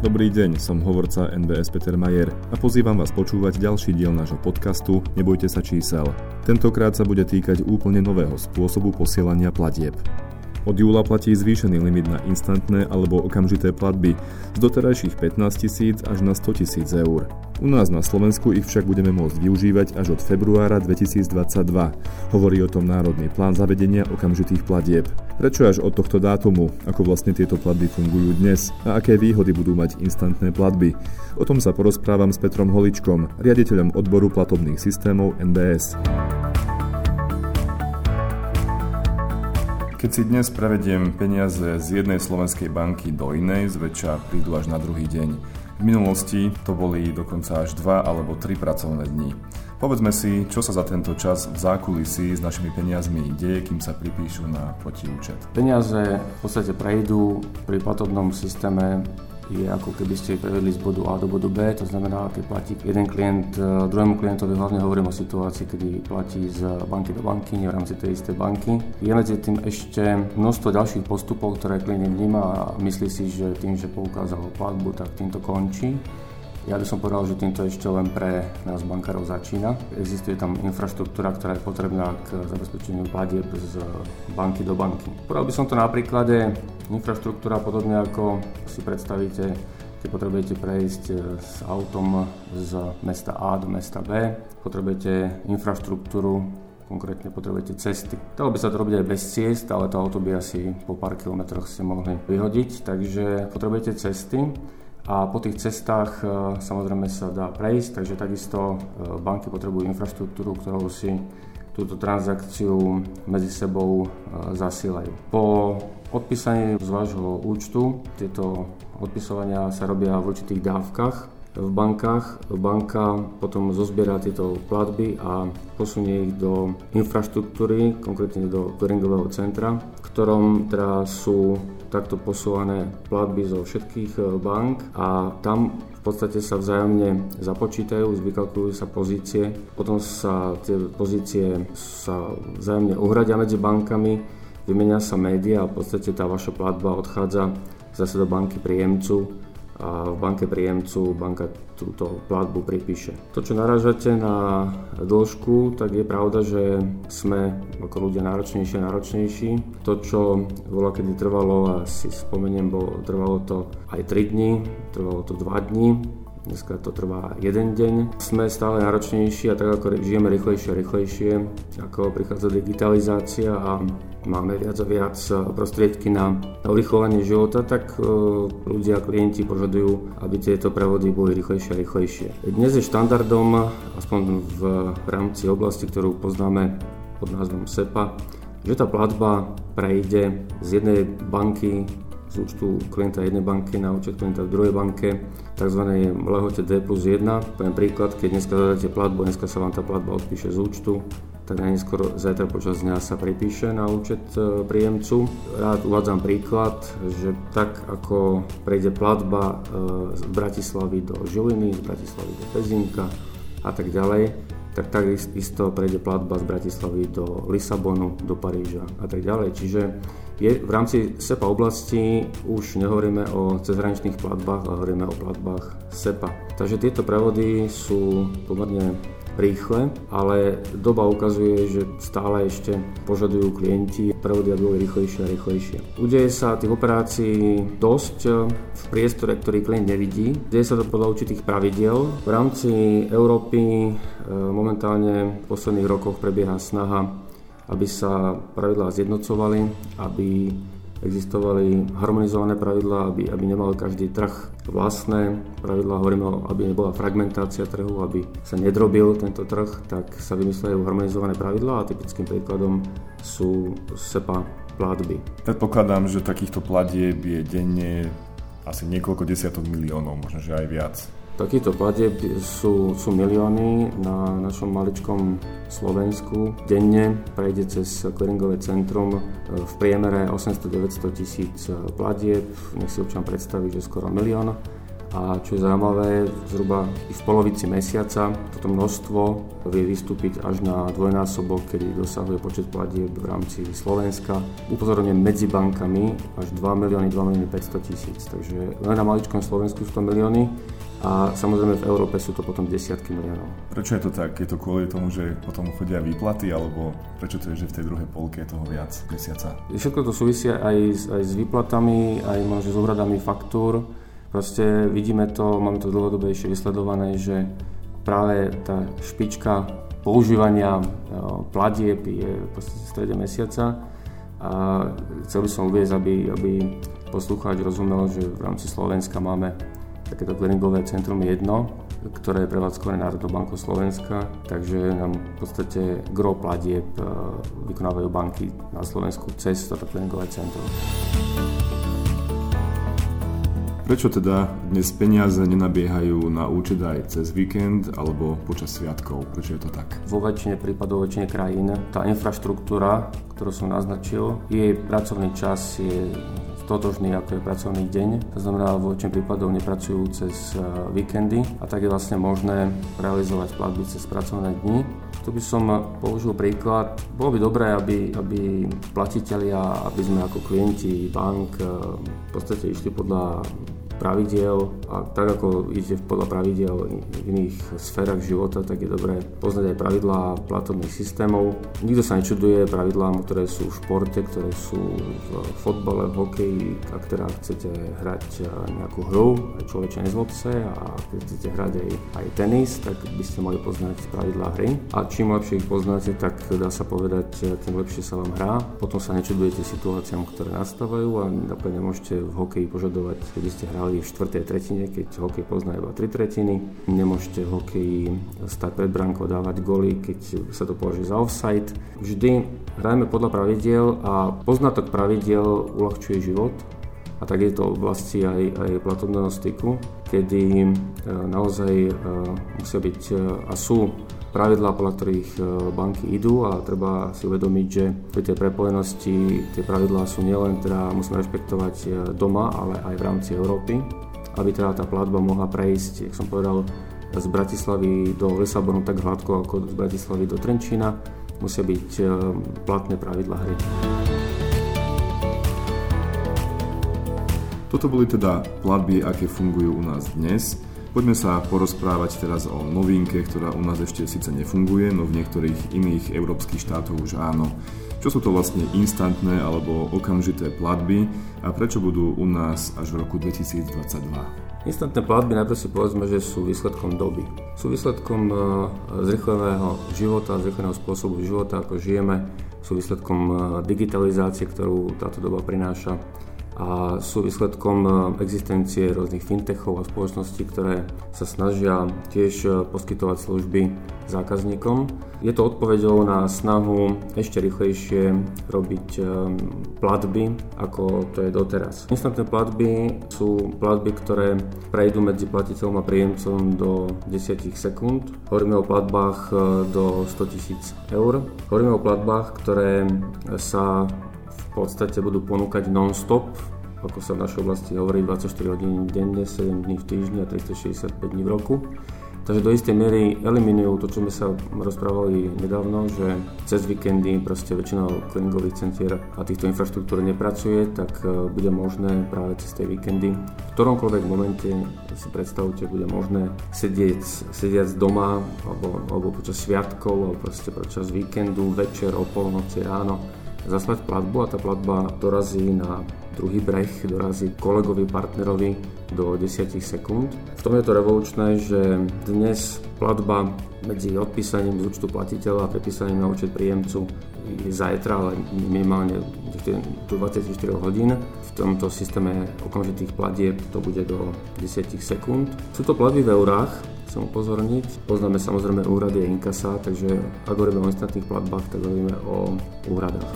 Dobrý deň, som hovorca NBS Peter Majer a pozývam vás počúvať ďalší diel nášho podcastu Nebojte sa čísel. Tentokrát sa bude týkať úplne nového spôsobu posielania platieb. Od júla platí zvýšený limit na instantné alebo okamžité platby z doterajších 15 tisíc až na 100 tisíc eur. U nás na Slovensku ich však budeme môcť využívať až od februára 2022, hovorí o tom Národný plán zavedenia okamžitých platieb. Prečo až od tohto dátumu, ako vlastne tieto platby fungujú dnes a aké výhody budú mať instantné platby? O tom sa porozprávam s Petrom Holičkom, riaditeľom odboru platobných systémov NBS. Keď si dnes prevediem peniaze z jednej slovenskej banky do inej, zväčša prídu až na druhý deň. V minulosti to boli dokonca až dva alebo tri pracovné dni. Povedzme si, čo sa za tento čas v zákulisí s našimi peniazmi deje, kým sa pripíšu na protiúčet. Peniaze v podstate prejdú pri platobnom systéme je ako keby ste prevedli z bodu A do bodu B, to znamená, keď platí jeden klient e, druhému klientovi, hlavne hovorím o situácii, kedy platí z banky do banky, nie v rámci tej istej banky. Je medzi tým ešte množstvo ďalších postupov, ktoré klient vníma a myslí si, že tým, že poukázal platbu, tak týmto končí. Ja by som povedal, že týmto ešte len pre nás bankárov začína. Existuje tam infraštruktúra, ktorá je potrebná k zabezpečeniu platieb z banky do banky. Povedal by som to na príklade infraštruktúra podobne ako si predstavíte, keď potrebujete prejsť s autom z mesta A do mesta B, potrebujete infraštruktúru, konkrétne potrebujete cesty. Dalo by sa to robiť aj bez ciest, ale to auto by asi po pár kilometroch ste mohli vyhodiť, takže potrebujete cesty a po tých cestách e, samozrejme sa dá prejsť, takže takisto e, banky potrebujú infraštruktúru, ktorou si túto transakciu medzi sebou e, zasielajú. Po odpísaní z vášho účtu tieto odpisovania sa robia v určitých dávkach v bankách. Banka potom zozbiera tieto platby a posunie ich do infraštruktúry, konkrétne do clearingového centra, v ktorom teda sú takto posúvané platby zo všetkých e, bank a tam v podstate sa vzájomne započítajú, zvykalkulujú sa pozície, potom sa tie pozície sa vzájomne uhradia medzi bankami, vymenia sa média a v podstate tá vaša platba odchádza zase do banky príjemcu a v banke príjemcu banka túto platbu pripíše. To, čo narážate na dĺžku, tak je pravda, že sme ako ľudia náročnejší a náročnejší. To, čo bolo kedy trvalo, asi spomeniem, bolo, trvalo to aj 3 dní, trvalo to 2 dní, dneska to trvá jeden deň. Sme stále náročnejší a tak ako žijeme rýchlejšie a rýchlejšie, ako prichádza digitalizácia a máme viac a viac eh, prostriedky na, urychlovanie života, tak eh, ľudia, klienti požadujú, aby tieto prevody boli rýchlejšie a rýchlejšie. Dnes je štandardom, aspoň v rámci oblasti, ktorú poznáme pod názvom SEPA, že tá platba prejde z jednej banky z účtu klienta jednej banky na účet klienta v druhej banke, tzv. lehote D plus 1. Poviem príklad, keď dneska zadáte platbu, dneska sa vám tá platba odpíše z účtu, tak najneskôr zajtra počas dňa sa pripíše na účet e, príjemcu. Rád uvádzam príklad, že tak ako prejde platba e, z Bratislavy do Žiliny, z Bratislavy do Pezinka a tak ďalej, tak takisto prejde platba z Bratislavy do Lisabonu, do Paríža a tak ďalej. Čiže je, v rámci SEPA oblasti už nehovoríme o cezhraničných platbách, ale hovoríme o platbách SEPA. Takže tieto prevody sú pomerne rýchle, ale doba ukazuje, že stále ešte požadujú klienti prevody, aby boli rýchlejšie a rýchlejšie. Udeje sa tých operácií dosť v priestore, ktorý klient nevidí. Deje sa to podľa určitých pravidiel. V rámci Európy e, momentálne v posledných rokoch prebieha snaha, aby sa pravidlá zjednocovali, aby existovali harmonizované pravidlá, aby, aby nemal každý trh vlastné pravidlá, hovoríme aby nebola fragmentácia trhu, aby sa nedrobil tento trh, tak sa vymyslejú harmonizované pravidlá a typickým príkladom sú SEPA platby. Predpokladám, že takýchto platieb je denne asi niekoľko desiatok miliónov, možno že aj viac. Takýchto platieb sú, sú milióny na našom maličkom Slovensku. Denne prejde cez clearingové centrum e, v priemere 800-900 tisíc platieb. Nech si občan predstaví, že skoro milión. A čo je zaujímavé, zhruba v polovici mesiaca toto množstvo vie vystúpiť až na dvojnásobok, kedy dosahuje počet platieb v rámci Slovenska. Upozorňujem medzi bankami až 2 milióny, 2 milióny 500 tisíc. Takže len na maličkom Slovensku 100 milióny a samozrejme v Európe sú to potom desiatky miliónov. Prečo je to tak? Je to kvôli tomu, že potom chodia výplaty, alebo prečo to je, že v tej druhej polke je toho viac mesiaca? Všetko to súvisia aj s, aj s výplatami, aj možno s úhradami faktúr. Proste vidíme to, máme to dlhodobejšie vysledované, že práve tá špička používania e, platieb je v podstate v strede mesiaca a chcel by som uvieť, aby, aby poslucháč rozumel, že v rámci Slovenska máme takéto clearingové centrum jedno, ktoré je prevádzkované Národnou bankou Slovenska, takže nám v podstate gro platieb e, vykonávajú banky na Slovensku cez toto clearingové centrum. Prečo teda dnes peniaze nenabiehajú na účet aj cez víkend alebo počas sviatkov? Prečo je to tak? Vo väčšine prípadov, väčšine krajín, tá infraštruktúra, ktorú som naznačil, jej pracovný čas je totožný ako je pracovný deň. To znamená, vo väčšine prípadov nepracujú cez e, víkendy a tak je vlastne možné realizovať platby cez pracovné dni. Tu by som použil príklad. Bolo by dobré, aby, aby platiteľia, aby sme ako klienti bank e, v podstate išli podľa pravidiel a tak ako ide podľa pravidiel v iných sférach života, tak je dobré poznať aj pravidlá platobných systémov. Nikto sa nečuduje pravidlám, ktoré sú v športe, ktoré sú v fotbale, v hokeji, ak teda chcete hrať nejakú hru, aj človeče nezlobce a keď chcete hrať aj, aj tenis, tak by ste mali poznať pravidlá hry. A čím lepšie ich poznáte, tak dá sa povedať, tým lepšie sa vám hrá. Potom sa nečudujete situáciám, ktoré nastávajú a napríklad nemôžete v hokeji požadovať, keby ste hrali hrali v štvrtej tretine, keď hokej pozná iba tri tretiny. Nemôžete v hokeji stať pred bránkou dávať goly, keď sa to považuje za offside. Vždy hrajeme podľa pravidiel a poznatok pravidiel uľahčuje život. A tak je to v oblasti aj, aj platobného styku, kedy e, naozaj e, musia byť e, a sú pravidlá, podľa ktorých banky idú a treba si uvedomiť, že pri tej prepojenosti tie pravidlá sú nielen, teda musíme rešpektovať doma, ale aj v rámci Európy, aby teda tá platba mohla prejsť, jak som povedal, z Bratislavy do Lisabonu tak hladko ako z Bratislavy do Trenčína, musia byť platné pravidlá hry. Toto boli teda platby, aké fungujú u nás dnes. Poďme sa porozprávať teraz o novinke, ktorá u nás ešte síce nefunguje, no v niektorých iných európskych štátoch už áno. Čo sú to vlastne instantné alebo okamžité platby a prečo budú u nás až v roku 2022? Instantné platby najprv si povedzme, že sú výsledkom doby. Sú výsledkom e, zrychleného života, zrychleného spôsobu života, ako žijeme, sú výsledkom e, digitalizácie, ktorú táto doba prináša a sú výsledkom e, existencie rôznych fintechov a spoločností, ktoré sa snažia tiež e, poskytovať služby zákazníkom. Je to odpovedou na snahu ešte rýchlejšie robiť e, platby, ako to je doteraz. Instantné platby sú platby, ktoré prejdú medzi platiteľom a príjemcom do 10 sekúnd. Hovoríme o platbách do 100 tisíc eur. Hovoríme o platbách, ktoré sa podstate budú ponúkať non-stop, ako sa v našej oblasti hovorí 24 hodín denne, 7 dní v týždni a 365 dní v roku. Takže do istej miery eliminujú to, čo sme sa rozprávali nedávno, že cez víkendy proste väčšina cleaningových centier a týchto infraštruktúr nepracuje, tak e, bude možné práve cez tie víkendy. V ktoromkoľvek momente si predstavte, bude možné sedieť, sedieť doma alebo, alebo počas sviatkov alebo proste počas víkendu, večer, o polnoci, ráno zaslať platbu a tá platba dorazí na druhý breh, dorazí kolegovi, partnerovi do 10 sekúnd. V tom je to revolučné, že dnes platba medzi odpísaním z účtu platiteľa a prepísaním na účet príjemcu je zajtra, ale minimálne do 24 hodín. V tomto systéme okamžitých platieb to bude do 10 sekúnd. Sú to platby v eurách, chcem upozorniť. Poznáme samozrejme úrady a inkasa, takže ak hovoríme o instantných platbách, tak hovoríme o úradách.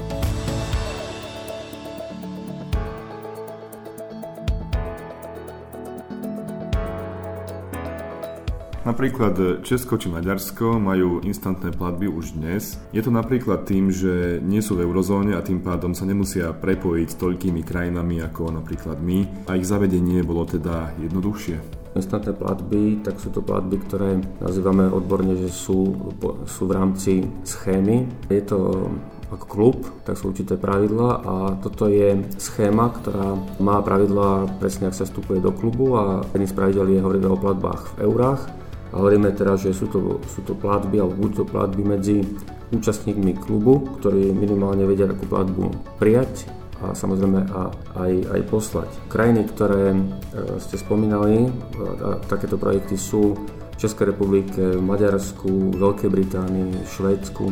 Napríklad Česko či Maďarsko majú instantné platby už dnes. Je to napríklad tým, že nie sú v eurozóne a tým pádom sa nemusia prepojiť s toľkými krajinami ako napríklad my a ich zavedenie bolo teda jednoduchšie. Instantné platby, tak sú to platby, ktoré nazývame odborne, že sú, sú v rámci schémy. Je to ako klub, tak sú určité pravidla a toto je schéma, ktorá má pravidla presne, ak sa vstupuje do klubu a jedným z pravidel je hovoriť o platbách v eurách. A hovoríme teraz, že sú to, sú to platby, alebo budú to platby medzi účastníkmi klubu, ktorí minimálne vedia takú platbu prijať a samozrejme a, aj, aj poslať. Krajiny, ktoré e, ste spomínali, a, takéto projekty sú v Českej republike, Maďarsku, Veľkej Británii, Švédsku,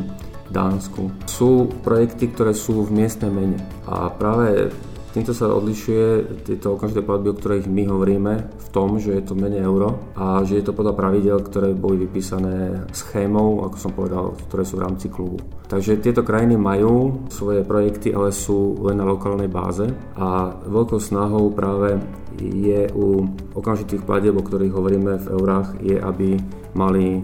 Dánsku. Sú projekty, ktoré sú v miestnej mene a práve Týmto sa odlišuje tieto okamžité platby, o ktorých my hovoríme, v tom, že je to menej euro a že je to podľa pravidel, ktoré boli vypísané schémou, ako som povedal, ktoré sú v rámci klubu. Takže tieto krajiny majú svoje projekty, ale sú len na lokálnej báze a veľkou snahou práve je u okamžitých platieb, o ktorých hovoríme v eurách, je, aby mali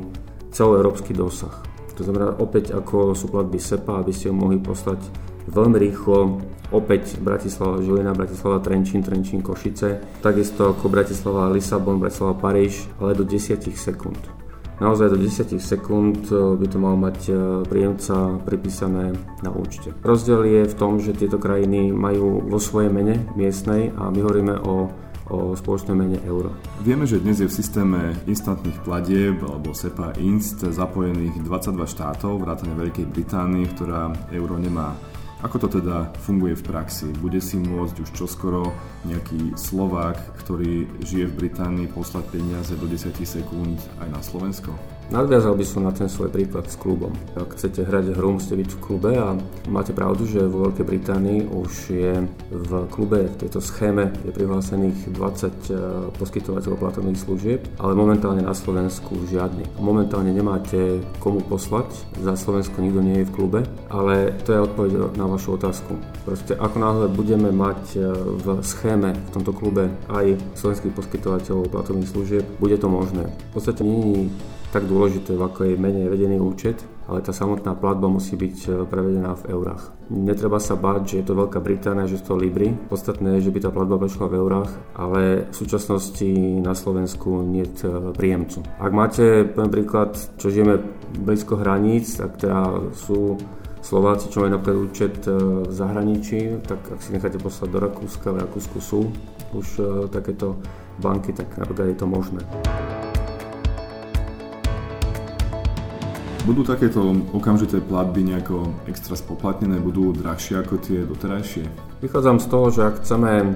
celoeurópsky dosah. To znamená opäť ako sú platby SEPA, aby ste ho mohli poslať veľmi rýchlo opäť Bratislava, Žilina, Bratislava, Trenčín, Trenčín, Košice, takisto ako Bratislava, Lisabon, Bratislava, Paríž, ale do 10 sekúnd. Naozaj do 10 sekúnd eh, by to mal mať eh, príjemca pripísané na účte. Rozdiel je v tom, že tieto krajiny majú vo svojej mene miestnej a my hovoríme o o spoločnej mene euro. Vieme, že dnes je v systéme instantných platieb alebo SEPA Inst zapojených 22 štátov, vrátane Veľkej Británie, ktorá euro nemá. Ako to teda funguje v praxi? Bude si môcť už čoskoro nejaký Slovák, ktorý žije v Británii, poslať peniaze do 10 sekúnd aj na Slovensko? Nadviazal by som na ten svoj príklad s klubom. Ak chcete hrať hru, musíte byť v klube a máte pravdu, že vo Veľkej Británii už je v klube, v tejto schéme je prihlásených 20 e, poskytovateľov platovných služieb, ale momentálne na Slovensku žiadny. Momentálne nemáte komu poslať, za Slovensko nikto nie je v klube, ale to je odpoveď na vašu otázku. Proste ako náhle budeme mať e, v schéme v tomto klube aj slovenských poskytovateľov platovných služieb, bude to možné. V podstate nie je tak dôležité, mene je vedený účet, ale tá samotná platba musí byť e, prevedená v eurách. Netreba sa báť, že je to Veľká Británia, že sú to Libry. Podstatné je, že by tá platba prešla v eurách, ale v súčasnosti na Slovensku nie je príjemcu. Ak máte, poviem príklad, čo žijeme blízko hraníc, tak teda sú Slováci, čo majú napríklad účet e, v zahraničí, tak ak si necháte poslať do Rakúska, v Rakúsku sú už e, takéto banky, tak napríklad je to možné. Budú takéto okamžité platby nejako extra spoplatnené, budú drahšie ako tie doterajšie? Vychádzam z toho, že ak chceme e,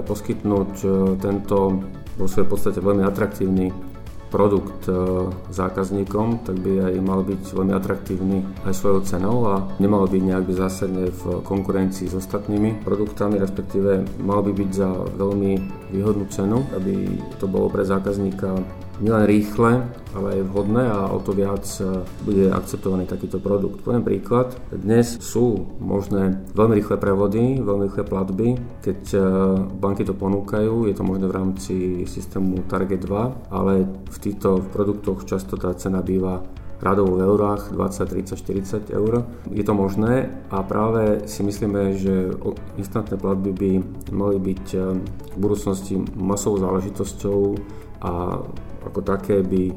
poskytnúť e, tento vo svojej podstate veľmi atraktívny produkt e, zákazníkom, tak by aj mal byť veľmi atraktívny aj svojou cenou a nemal byť nejak by zásadne v konkurencii s ostatnými produktami, respektíve mal by byť za veľmi výhodnú cenu, aby to bolo pre zákazníka nielen rýchle, ale aj vhodné a o to viac e, bude akceptovaný takýto produkt. Poviem príklad. Dnes sú možné veľmi rýchle prevody, veľmi rýchle platby. Keď e, banky to ponúkajú, je to možné v rámci systému Target 2, ale v týchto produktoch často tá cena býva radovo v eurách 20, 30, 40 eur. Je to možné a práve si myslíme, že instantné platby by mali byť e, v budúcnosti masovou záležitosťou a ako také by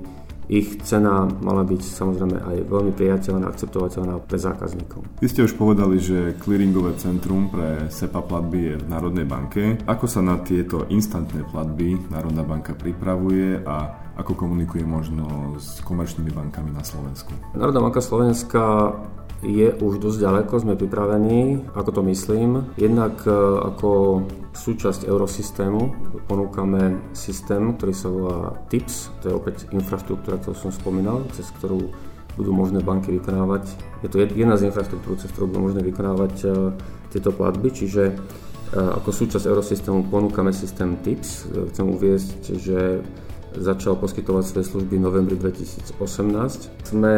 ich cena mala byť samozrejme aj veľmi priateľná akceptovateľná pre zákazníkov. Vy ste už povedali, že clearingové centrum pre SEPA platby je v Národnej banke. Ako sa na tieto instantné platby Národná banka pripravuje a ako komunikuje možno s komerčnými bankami na Slovensku? Národná banka Slovenska je už dosť ďaleko, sme pripravení, ako to myslím. Jednak e, ako súčasť eurosystému ponúkame systém, ktorý sa volá TIPS, to je opäť infraštruktúra, ktorú som spomínal, cez ktorú budú možné banky vykonávať. Je to jedna z infraštruktúr, cez ktorú budú možné vykonávať e, tieto platby, čiže e, ako súčasť eurosystému ponúkame systém TIPS. Chcem uviezť, že začal poskytovať svoje služby v novembri 2018. Sme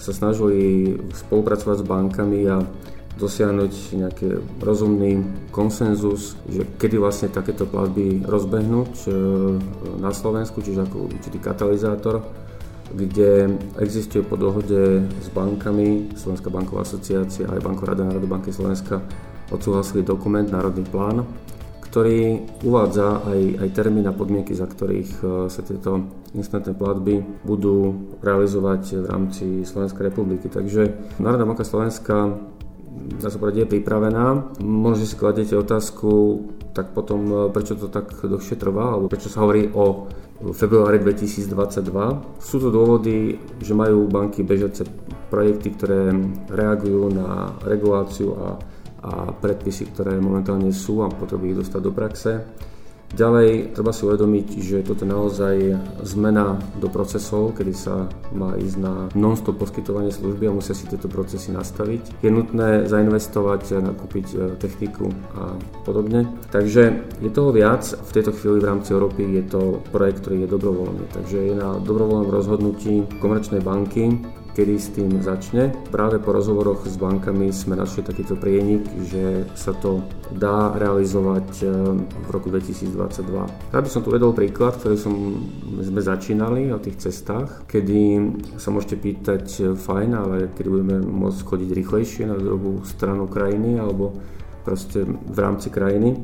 sa snažili spolupracovať s bankami a dosiahnuť nejaký rozumný konsenzus, že kedy vlastne takéto platby rozbehnúť e, na Slovensku, čiže ako určitý katalizátor, kde existuje po dohode s bankami, Slovenská banková asociácia aj Banko Rada Národnej banky Slovenska odsúhlasili dokument, národný plán, ktorý uvádza aj, aj termín a podmienky, za ktorých e, sa tieto instantné platby budú realizovať v rámci Slovenskej republiky. Takže Národná banka Slovenska dá sa povedať, je pripravená. Možno, že si kladete otázku, tak potom e, prečo to tak dlhšie trvá, alebo prečo sa hovorí o februári 2022. Sú to dôvody, že majú banky bežiace projekty, ktoré reagujú na reguláciu a a predpisy, ktoré momentálne sú a potrebujú ich dostať do praxe. Ďalej treba si uvedomiť, že toto je naozaj zmena do procesov, kedy sa má ísť na non-stop poskytovanie služby a musia si tieto procesy nastaviť. Je nutné zainvestovať, nakúpiť e, techniku a podobne. Takže je toho viac. V tejto chvíli v rámci Európy je to projekt, ktorý je dobrovoľný. Takže je na dobrovoľnom rozhodnutí komerčnej banky kedy s tým začne. Práve po rozhovoroch s bankami sme našli takýto prienik, že sa to dá realizovať eh, v roku 2022. Ja by som tu vedol príklad, ktorý som, sme začínali o tých cestách, kedy sa môžete pýtať, eh, fajn, ale kedy budeme môcť chodiť rýchlejšie na druhú stranu krajiny alebo proste v rámci krajiny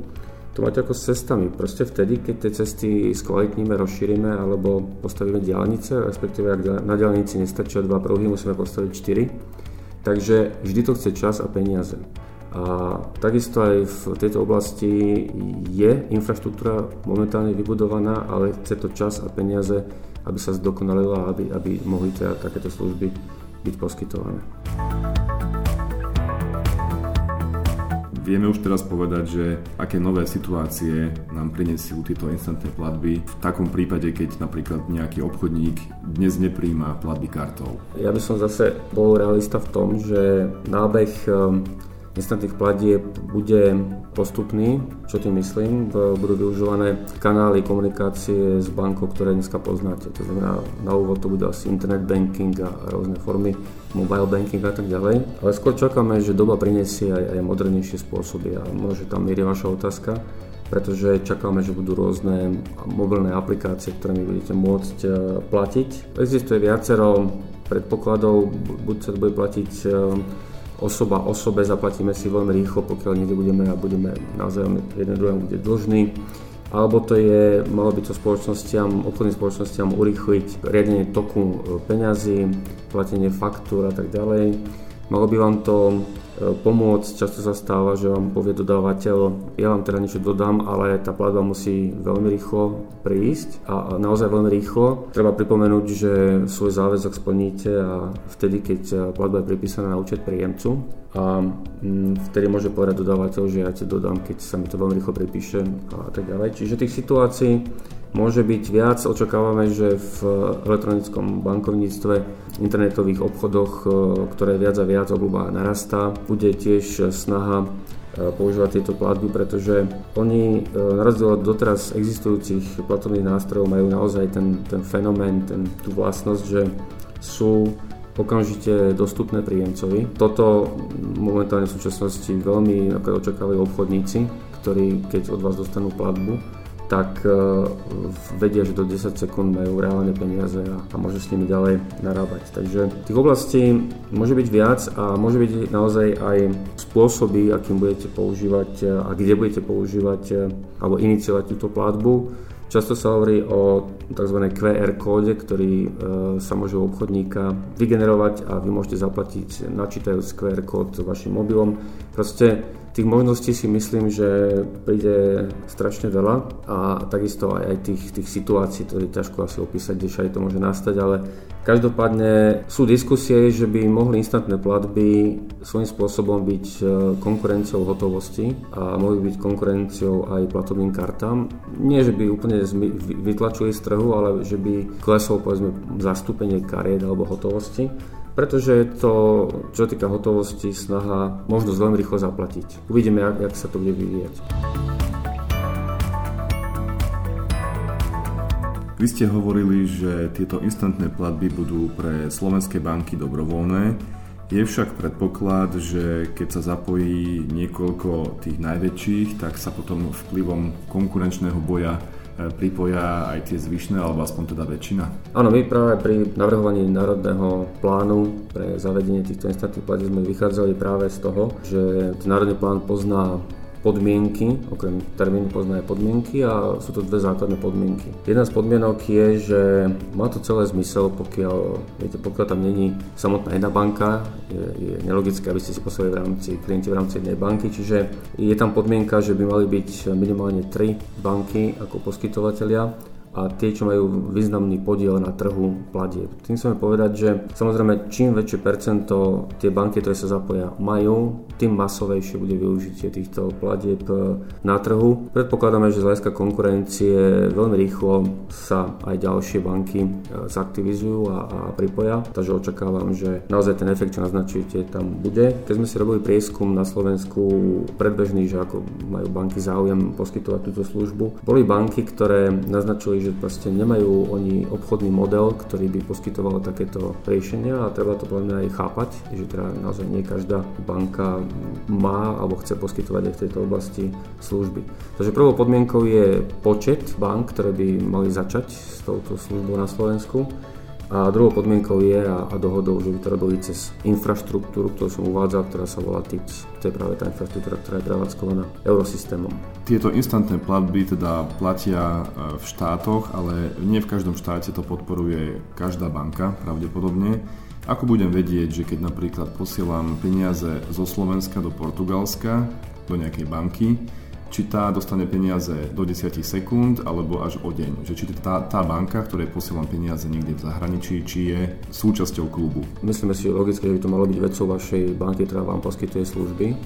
to máte ako s cestami. Proste vtedy, keď tie cesty skvalitníme, rozšírime alebo postavíme diálnice, respektíve ak na diálnici nestačia dva pruhy, musíme postaviť 4. Takže vždy to chce čas a peniaze. A takisto aj v tejto oblasti je infraštruktúra momentálne vybudovaná, ale chce to čas a peniaze, aby sa zdokonalila, aby, aby mohli teda takéto služby byť poskytované. Vieme už teraz povedať, že aké nové situácie nám prinesú tieto instantné platby v takom prípade, keď napríklad nejaký obchodník dnes nepríjma platby kartou. Ja by som zase bol realista v tom, že nábeh ehm, instantných platieb bude postupný. Čo tým myslím? Budú využívané kanály komunikácie s bankou, ktoré dneska poznáte. To znamená, na úvod to bude asi internet banking a rôzne formy mobile banking a tak ďalej. Ale skôr čakáme, že doba prinesie aj, aj modernejšie spôsoby a možno tam mierí vaša otázka pretože čakáme, že budú rôzne mobilné aplikácie, ktorými budete môcť e, platiť. Existuje viacero predpokladov, buď sa to bude platiť e, osoba osobe, zaplatíme si veľmi rýchlo, pokiaľ niekde budeme a budeme naozaj jeden druhému bude dlžný. Alebo to je, malo by to spoločnostiam, obchodným spoločnostiam urýchliť riadenie toku e, peňazí, platenie faktúr a tak ďalej. Malo by vám to pomôcť. Často sa stáva, že vám povie dodávateľ, ja vám teda niečo dodám, ale tá platba musí veľmi rýchlo prísť a naozaj veľmi rýchlo. Treba pripomenúť, že svoj záväzok splníte a vtedy, keď platba je pripísaná na účet príjemcu a mm, vtedy môže povedať dodávateľ, že ja ti dodám, keď sa mi to veľmi rýchlo pripíše a tak ďalej. Čiže tých situácií môže byť viac. Očakávame, že v elektronickom bankovníctve, internetových obchodoch, e, ktoré viac a viac obľúba narastá, bude tiež snaha e, používať tieto platby, pretože oni na rozdiel od doteraz existujúcich platobných nástrojov majú naozaj ten, ten fenomén, ten, tú vlastnosť, že sú okamžite dostupné príjemcovi. Toto momentálne v súčasnosti veľmi očakávajú obchodníci, ktorí keď od vás dostanú platbu, tak e, vedia, že do 10 sekúnd majú reálne peniaze a, a môže s nimi ďalej narábať. Takže tých oblastí môže byť viac a môže byť naozaj aj spôsoby, akým budete používať e, a kde budete používať e, alebo iniciovať túto platbu. Často sa hovorí o tzv. QR kóde, ktorý sa môže u obchodníka vygenerovať a vy môžete zaplatiť načítajúc QR kód vašim mobilom. Proste Tých možností si myslím, že príde strašne veľa a takisto aj, aj tých, tých situácií, to je ťažko asi opísať, kde všade to môže nastať, ale každopádne sú diskusie, že by mohli instantné platby svojím spôsobom byť e, konkurenciou hotovosti a mohli byť konkurenciou aj platobným kartám. Nie, že by úplne vytlačili z trhu, ale že by klesol povedzme zastúpenie kariet alebo hotovosti pretože je to, čo týka hotovosti, snaha možnosť veľmi rýchlo zaplatiť. Uvidíme, jak, jak sa to bude vyvíjať. Vy ste hovorili, že tieto instantné platby budú pre slovenské banky dobrovoľné. Je však predpoklad, že keď sa zapojí niekoľko tých najväčších, tak sa potom vplyvom konkurenčného boja pripoja aj tie zvyšné, alebo aspoň teda väčšina? Áno, my práve pri navrhovaní národného plánu pre zavedenie týchto instantných platieb sme vychádzali práve z toho, že národný plán pozná podmienky, okrem termínu pozná aj podmienky a sú to dve základné podmienky. Jedna z podmienok je, že má to celé zmysel, pokiaľ, viete, pokiaľ tam není samotná jedna banka, je, je nelogické, aby ste si poslali v rámci klienti v rámci jednej banky, čiže je tam podmienka, že by mali byť minimálne tri banky ako poskytovateľia a tie, čo majú významný podiel na trhu platieb. Tým chceme povedať, že samozrejme čím väčšie percento tie banky, ktoré sa zapoja, majú, tým masovejšie bude využitie týchto platieb e, na trhu. Predpokladáme, že z hľadiska konkurencie veľmi rýchlo sa aj ďalšie banky e, zaktivizujú a, a pripoja, takže očakávam, že naozaj ten efekt, čo naznačujete, tam bude. Keď sme si robili prieskum na Slovensku predbežný, že ako majú banky záujem poskytovať túto službu, boli banky, ktoré naznačili, že proste nemajú oni obchodný model, ktorý by poskytoval takéto riešenia a treba to podľa aj chápať, že teda naozaj nie každá banka má alebo chce poskytovať aj v tejto oblasti služby. Takže prvou podmienkou je počet bank, ktoré by mali začať s touto službou na Slovensku. A druhou podmienkou je a, a dohodou, že by to robili cez infraštruktúru, ktorú som uvádzal, ktorá sa volá TIPS. To je práve tá infraštruktúra, ktorá je prevádzkovaná eurosystémom. Tieto instantné platby teda platia e, v štátoch, ale nie v každom štáte to podporuje každá banka pravdepodobne. Ako budem vedieť, že keď napríklad posielam peniaze zo Slovenska do Portugalska, do nejakej banky, či tá dostane peniaze do 10 sekúnd alebo až o deň. Že či tá, tá banka, ktorej posielam peniaze niekde v zahraničí, či je súčasťou klubu. Myslíme si logicky, že by to malo byť vecou vašej banky, ktorá vám poskytuje služby.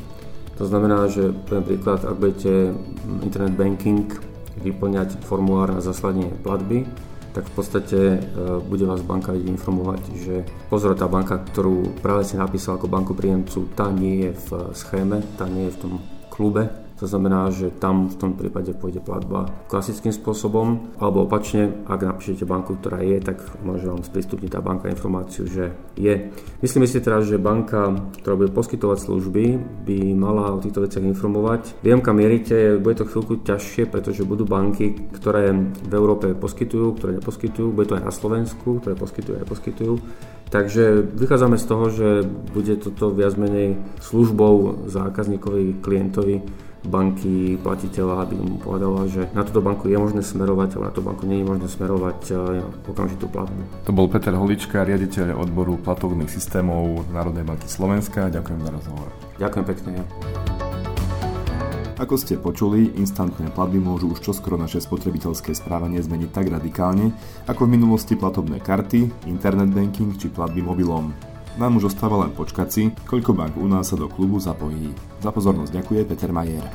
To znamená, že pre príklad, ak budete internet banking vyplňať formulár na zaslanie platby, tak v podstate e, bude vás banka informovať, že pozor, tá banka, ktorú práve si napísal ako banku príjemcu, tá nie je v schéme, tá nie je v tom klube, to znamená, že tam v tom prípade pôjde platba klasickým spôsobom, alebo opačne, ak napíšete banku, ktorá je, tak môže vám sprístupniť tá banka informáciu, že je. Myslíme si teraz, že banka, ktorá bude poskytovať služby, by mala o týchto veciach informovať. Viem, kam mierite, bude to chvíľku ťažšie, pretože budú banky, ktoré v Európe poskytujú, ktoré neposkytujú, bude to aj na Slovensku, ktoré poskytujú aj poskytujú. Takže vychádzame z toho, že bude toto viac menej službou zákazníkovi, klientovi banky, platiteľa, aby mu povedala, že na túto banku je možné smerovať, ale na tú banku nie je možné smerovať eh, okamžitú platbu. To bol Peter Holička, riaditeľ odboru platovných systémov Národnej banky Slovenska. Ďakujem za rozhovor. Ďakujem pekne. Ako ste počuli, instantné platby môžu už čoskoro naše spotrebiteľské správanie zmeniť tak radikálne, ako v minulosti platobné karty, internet banking či platby mobilom. Nám už ostáva len počkať si, koľko bank u nás sa do klubu zapojí. Za pozornosť ďakuje Peter Majer.